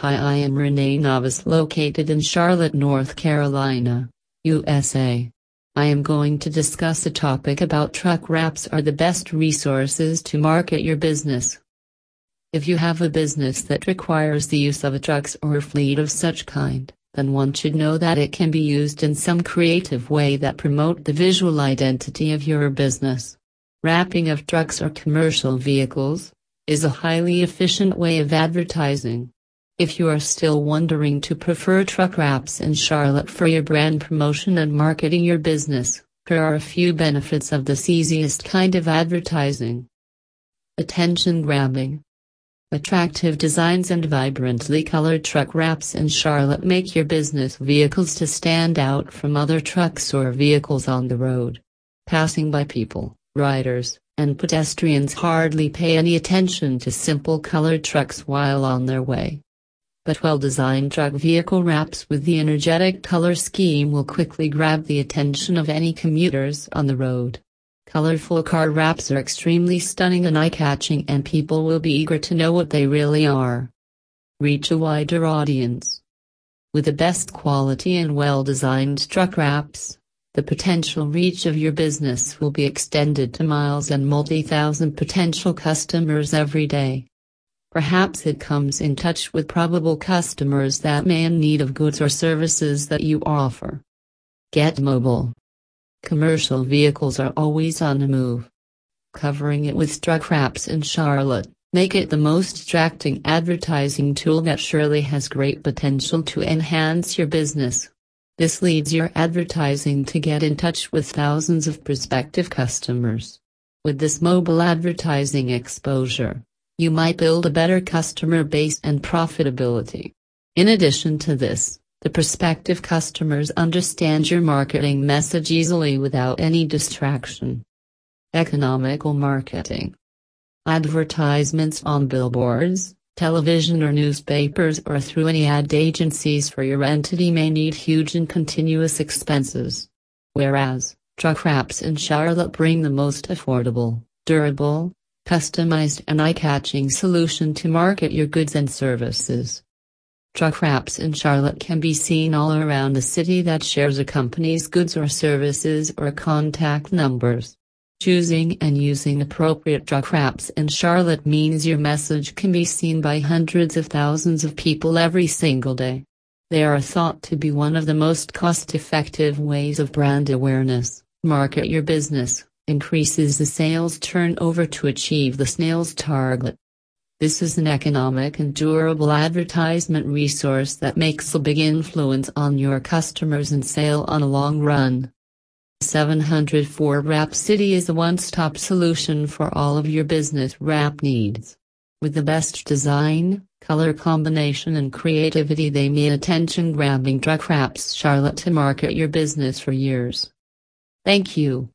Hi, I am Renee Navas, located in Charlotte, North Carolina, USA. I am going to discuss a topic about truck wraps are the best resources to market your business. If you have a business that requires the use of a trucks or a fleet of such kind, then one should know that it can be used in some creative way that promote the visual identity of your business. Wrapping of trucks or commercial vehicles is a highly efficient way of advertising. If you are still wondering to prefer truck wraps in Charlotte for your brand promotion and marketing your business, here are a few benefits of this easiest kind of advertising. Attention grabbing. Attractive designs and vibrantly colored truck wraps in Charlotte make your business vehicles to stand out from other trucks or vehicles on the road. Passing by people, riders, and pedestrians hardly pay any attention to simple colored trucks while on their way but well-designed truck vehicle wraps with the energetic color scheme will quickly grab the attention of any commuters on the road. Colorful car wraps are extremely stunning and eye-catching and people will be eager to know what they really are. Reach a wider audience. With the best quality and well-designed truck wraps, the potential reach of your business will be extended to miles and multi-thousand potential customers every day. Perhaps it comes in touch with probable customers that may in need of goods or services that you offer. Get mobile. Commercial vehicles are always on the move. Covering it with truck wraps in Charlotte, make it the most attracting advertising tool that surely has great potential to enhance your business. This leads your advertising to get in touch with thousands of prospective customers. With this mobile advertising exposure, you might build a better customer base and profitability. In addition to this, the prospective customers understand your marketing message easily without any distraction. Economical marketing. Advertisements on billboards, television or newspapers or through any ad agencies for your entity may need huge and continuous expenses. Whereas, truck wraps in Charlotte bring the most affordable, durable, customized and eye-catching solution to market your goods and services. Truck wraps in Charlotte can be seen all around the city that shares a company's goods or services or contact numbers. Choosing and using appropriate truck wraps in Charlotte means your message can be seen by hundreds of thousands of people every single day. They are thought to be one of the most cost-effective ways of brand awareness. Market your business increases the sales turnover to achieve the sales target. This is an economic and durable advertisement resource that makes a big influence on your customers and sale on a long run. 704 Wrap City is a one-stop solution for all of your business wrap needs. With the best design, color combination and creativity they mean attention-grabbing truck wraps Charlotte to market your business for years. Thank you.